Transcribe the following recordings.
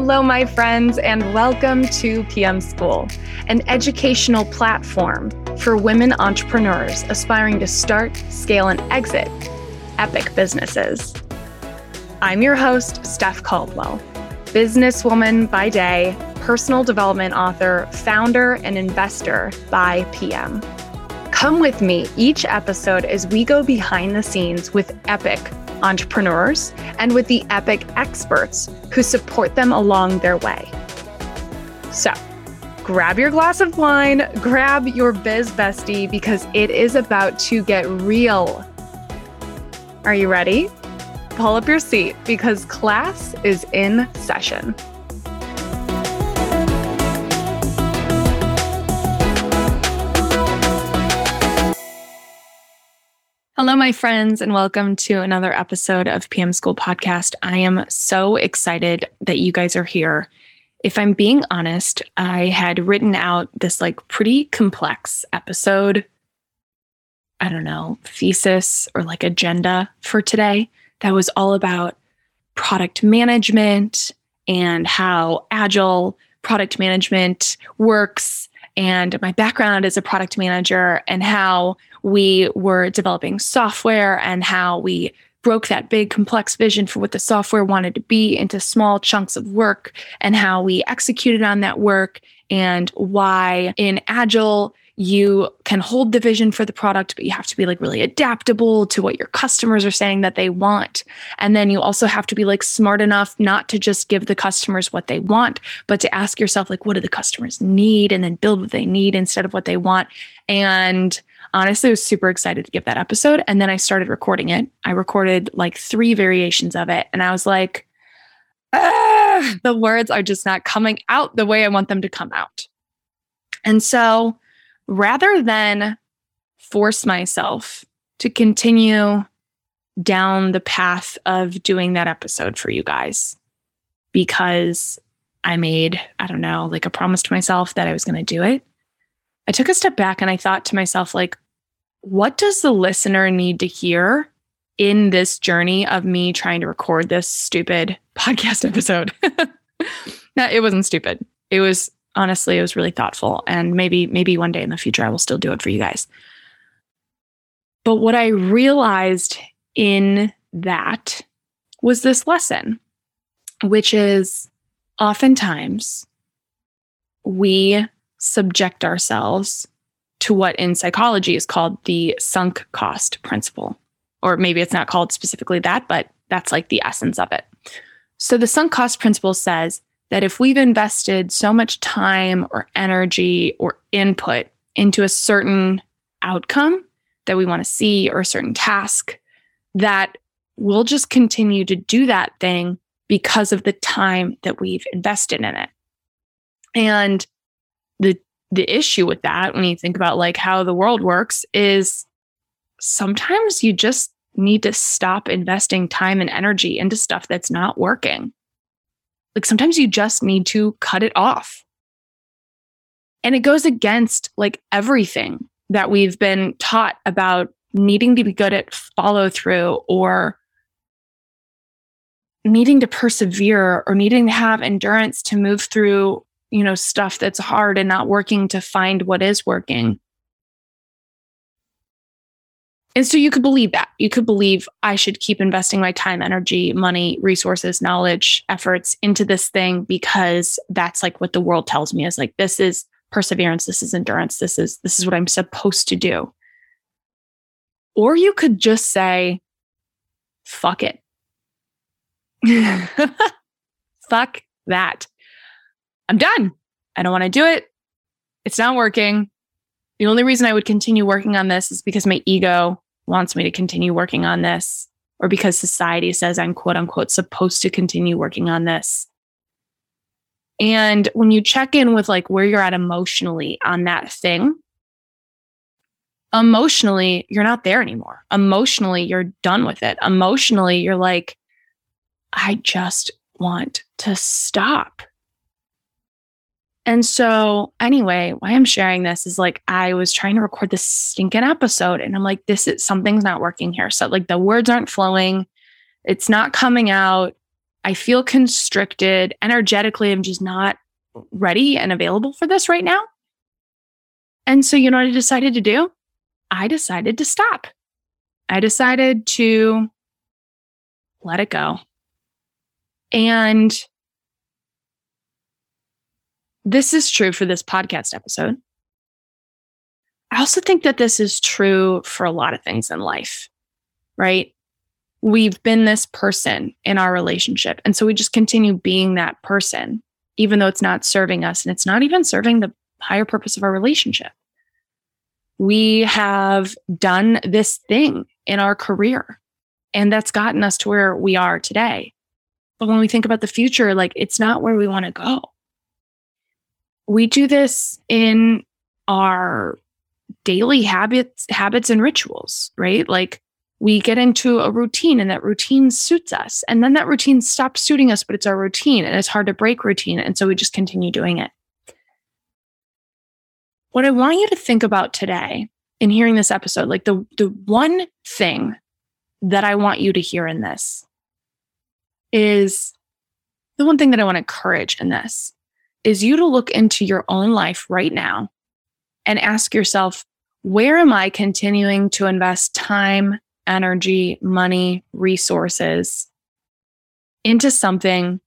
Hello, my friends, and welcome to PM School, an educational platform for women entrepreneurs aspiring to start, scale, and exit epic businesses. I'm your host, Steph Caldwell, businesswoman by day, personal development author, founder, and investor by PM. Come with me each episode as we go behind the scenes with epic entrepreneurs and with the epic experts who support them along their way. So, grab your glass of wine, grab your biz bestie because it is about to get real. Are you ready? Pull up your seat because class is in session. Hello, my friends, and welcome to another episode of PM School Podcast. I am so excited that you guys are here. If I'm being honest, I had written out this like pretty complex episode, I don't know, thesis or like agenda for today that was all about product management and how agile product management works and my background as a product manager and how we were developing software and how we broke that big complex vision for what the software wanted to be into small chunks of work and how we executed on that work and why in agile you can hold the vision for the product but you have to be like really adaptable to what your customers are saying that they want and then you also have to be like smart enough not to just give the customers what they want but to ask yourself like what do the customers need and then build what they need instead of what they want and honestly I was super excited to give that episode. And then I started recording it. I recorded like three variations of it. And I was like, ah, the words are just not coming out the way I want them to come out. And so rather than force myself to continue down the path of doing that episode for you guys, because I made, I don't know, like a promise to myself that I was going to do it. I took a step back and I thought to myself, like, what does the listener need to hear in this journey of me trying to record this stupid podcast episode? no, it wasn't stupid. It was honestly, it was really thoughtful. And maybe, maybe one day in the future, I will still do it for you guys. But what I realized in that was this lesson, which is oftentimes we subject ourselves to what in psychology is called the sunk cost principle. Or maybe it's not called specifically that, but that's like the essence of it. So the sunk cost principle says that if we've invested so much time or energy or input into a certain outcome that we want to see or a certain task, that we'll just continue to do that thing because of the time that we've invested in it. And the the issue with that when you think about like how the world works is sometimes you just need to stop investing time and energy into stuff that's not working. Like sometimes you just need to cut it off. And it goes against like everything that we've been taught about needing to be good at follow through or needing to persevere or needing to have endurance to move through you know, stuff that's hard and not working to find what is working. And so you could believe that. You could believe I should keep investing my time, energy, money, resources, knowledge, efforts into this thing because that's like what the world tells me is like this is perseverance, this is endurance, this is this is what I'm supposed to do. Or you could just say fuck it. fuck that. I'm done. I don't want to do it. It's not working. The only reason I would continue working on this is because my ego wants me to continue working on this, or because society says I'm quote unquote supposed to continue working on this. And when you check in with like where you're at emotionally on that thing, emotionally, you're not there anymore. Emotionally, you're done with it. Emotionally, you're like, I just want to stop. And so, anyway, why I'm sharing this is like I was trying to record this stinking episode and I'm like, this is something's not working here. So, like, the words aren't flowing, it's not coming out. I feel constricted energetically. I'm just not ready and available for this right now. And so, you know what I decided to do? I decided to stop. I decided to let it go. And this is true for this podcast episode. I also think that this is true for a lot of things in life, right? We've been this person in our relationship. And so we just continue being that person, even though it's not serving us and it's not even serving the higher purpose of our relationship. We have done this thing in our career, and that's gotten us to where we are today. But when we think about the future, like it's not where we want to go. We do this in our daily habits habits and rituals right? Like we get into a routine and that routine suits us. And then that routine stops suiting us but it's our routine and it's hard to break routine. And so we just continue doing it. What i want you to think about today in hearing this episode like the the one thing that i want you to hear in this is the one thing that i want to encourage in this is you to look into your own life right now and ask yourself, where am I continuing to invest time, energy, money, resources into something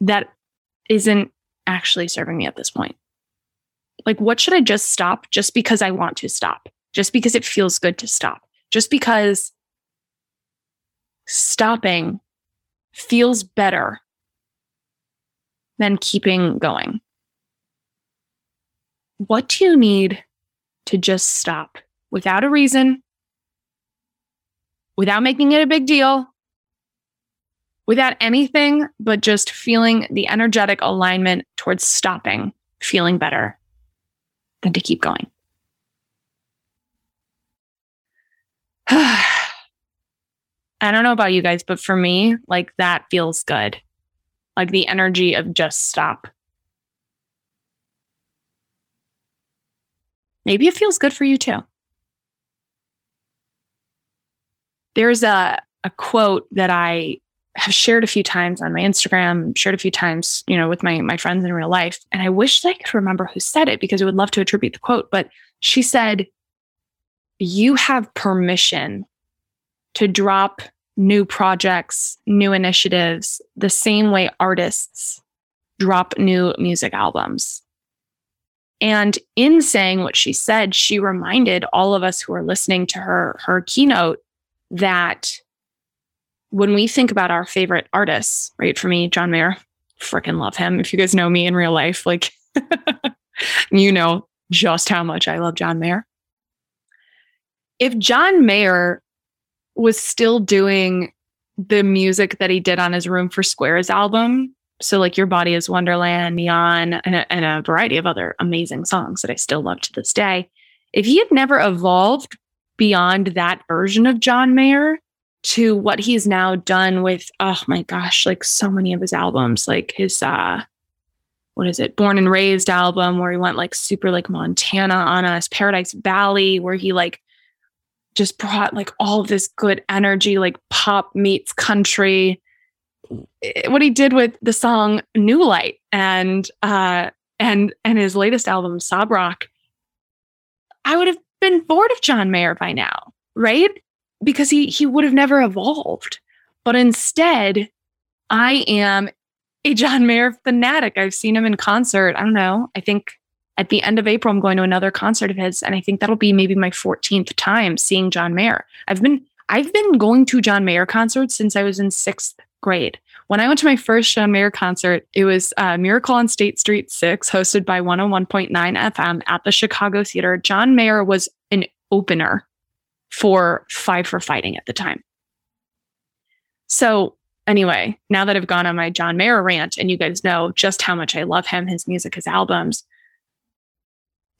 that isn't actually serving me at this point? Like, what should I just stop just because I want to stop? Just because it feels good to stop? Just because stopping feels better than keeping going? What do you need to just stop without a reason, without making it a big deal, without anything but just feeling the energetic alignment towards stopping, feeling better than to keep going? I don't know about you guys, but for me, like that feels good. Like the energy of just stop. maybe it feels good for you too. There's a, a quote that I have shared a few times on my Instagram, shared a few times, you know, with my my friends in real life. And I wish I could remember who said it because I would love to attribute the quote. But she said, You have permission to drop new projects, new initiatives, the same way artists drop new music albums. And in saying what she said, she reminded all of us who are listening to her her keynote that when we think about our favorite artists, right? For me, John Mayer, freaking love him. If you guys know me in real life, like you know just how much I love John Mayer. If John Mayer was still doing the music that he did on his Room for Squares album. So like your body is wonderland neon and a, and a variety of other amazing songs that i still love to this day. If he had never evolved beyond that version of john mayer to what he's now done with oh my gosh like so many of his albums like his uh what is it? Born and raised album where he went like super like montana on us paradise valley where he like just brought like all this good energy like pop meets country what he did with the song New Light and uh and and his latest album Sob Rock, I would have been bored of John Mayer by now, right? Because he he would have never evolved. But instead, I am a John Mayer fanatic. I've seen him in concert. I don't know. I think at the end of April, I'm going to another concert of his, and I think that'll be maybe my 14th time seeing John Mayer. I've been I've been going to John Mayer concerts since I was in sixth grade. When I went to my first John Mayer concert, it was uh, Miracle on State Street 6, hosted by 101.9 FM at the Chicago Theater. John Mayer was an opener for Five for Fighting at the time. So, anyway, now that I've gone on my John Mayer rant and you guys know just how much I love him, his music, his albums,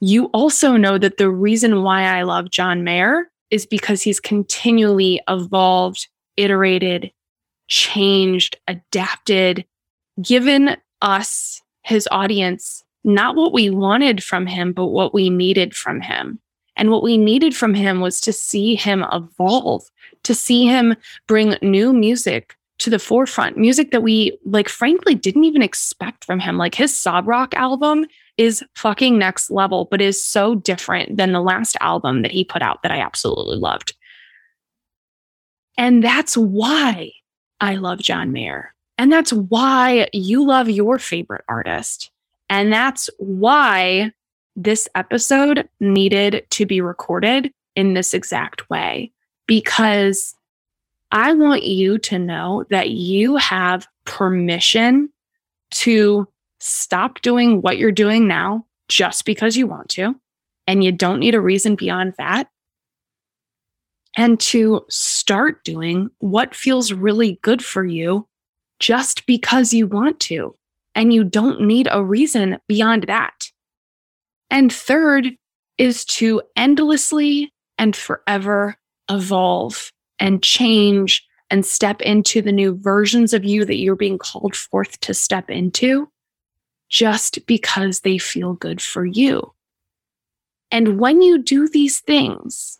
you also know that the reason why I love John Mayer is because he's continually evolved, iterated, changed, adapted, given us, his audience, not what we wanted from him, but what we needed from him. And what we needed from him was to see him evolve, to see him bring new music to the forefront, music that we like frankly didn't even expect from him. Like his Sob Rock album is fucking next level, but is so different than the last album that he put out that I absolutely loved. And that's why I love John Mayer. And that's why you love your favorite artist. And that's why this episode needed to be recorded in this exact way, because I want you to know that you have permission to stop doing what you're doing now just because you want to. And you don't need a reason beyond that. And to start doing what feels really good for you just because you want to. And you don't need a reason beyond that. And third is to endlessly and forever evolve and change and step into the new versions of you that you're being called forth to step into just because they feel good for you. And when you do these things,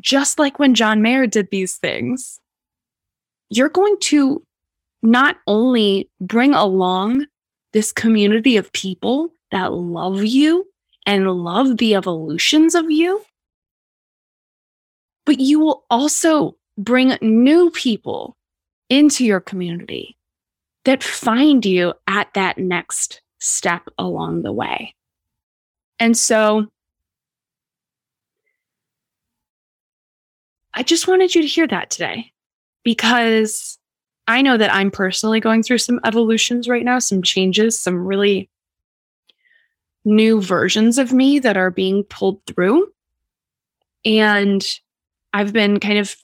just like when John Mayer did these things, you're going to not only bring along this community of people that love you and love the evolutions of you, but you will also bring new people into your community that find you at that next step along the way. And so I just wanted you to hear that today because I know that I'm personally going through some evolutions right now, some changes, some really new versions of me that are being pulled through. And I've been kind of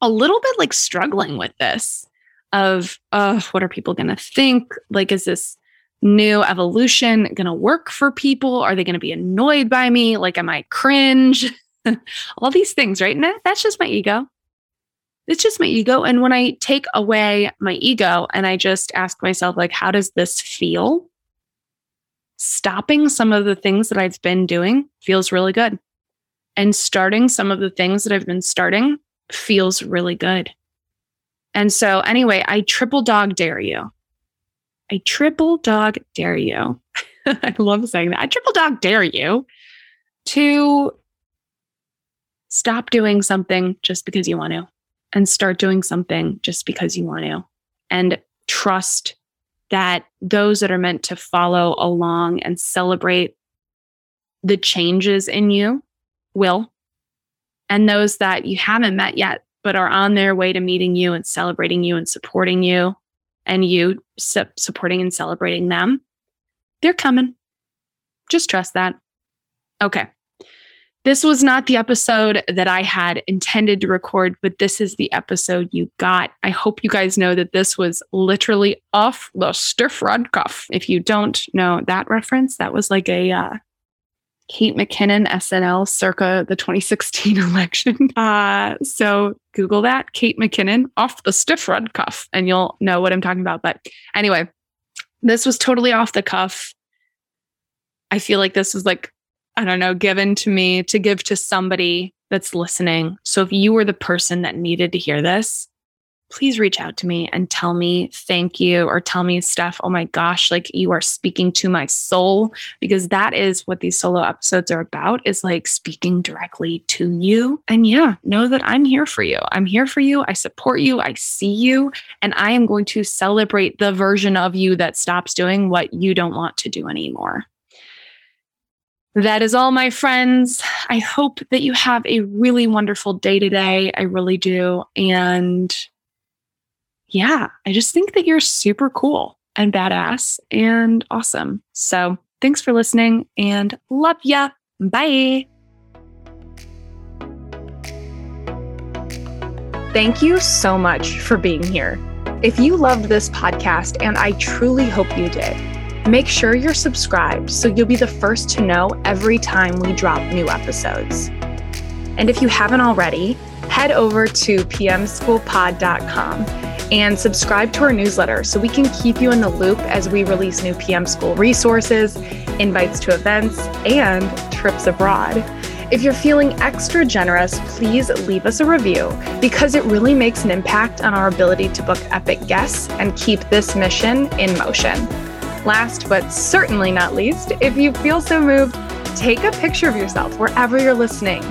a little bit like struggling with this of uh, what are people going to think? Like, is this new evolution going to work for people? Are they going to be annoyed by me? Like, am I cringe? All these things, right? That, that's just my ego. It's just my ego. And when I take away my ego and I just ask myself, like, how does this feel? Stopping some of the things that I've been doing feels really good. And starting some of the things that I've been starting feels really good. And so, anyway, I triple dog dare you. I triple dog dare you. I love saying that. I triple dog dare you to stop doing something just because you want to and start doing something just because you want to and trust that those that are meant to follow along and celebrate the changes in you will and those that you haven't met yet but are on their way to meeting you and celebrating you and supporting you and you su- supporting and celebrating them, they're coming. Just trust that. Okay. This was not the episode that I had intended to record, but this is the episode you got. I hope you guys know that this was literally off the stiff red cuff. If you don't know that reference, that was like a uh, Kate McKinnon SNL circa the 2016 election. Uh, so Google that, Kate McKinnon off the stiff red cuff, and you'll know what I'm talking about. But anyway, this was totally off the cuff. I feel like this was like, I don't know, given to me to give to somebody that's listening. So if you were the person that needed to hear this, please reach out to me and tell me thank you or tell me, stuff. oh my gosh, like you are speaking to my soul because that is what these solo episodes are about is like speaking directly to you. And yeah, know that I'm here for you. I'm here for you. I support you. I see you. And I am going to celebrate the version of you that stops doing what you don't want to do anymore. That is all, my friends. I hope that you have a really wonderful day today. I really do. And yeah, I just think that you're super cool and badass and awesome. So thanks for listening and love ya. Bye. Thank you so much for being here. If you loved this podcast, and I truly hope you did, make sure you're subscribed so you'll be the first to know every time we drop new episodes. And if you haven't already, head over to pmschoolpod.com and subscribe to our newsletter so we can keep you in the loop as we release new PM School resources, invites to events, and trips abroad. If you're feeling extra generous, please leave us a review because it really makes an impact on our ability to book epic guests and keep this mission in motion. Last but certainly not least, if you feel so moved, take a picture of yourself wherever you're listening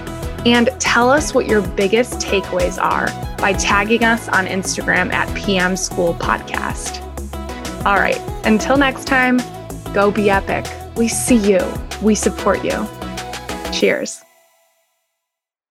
and tell us what your biggest takeaways are by tagging us on Instagram at PM School Podcast. All right, until next time, go be epic. We see you, we support you. Cheers.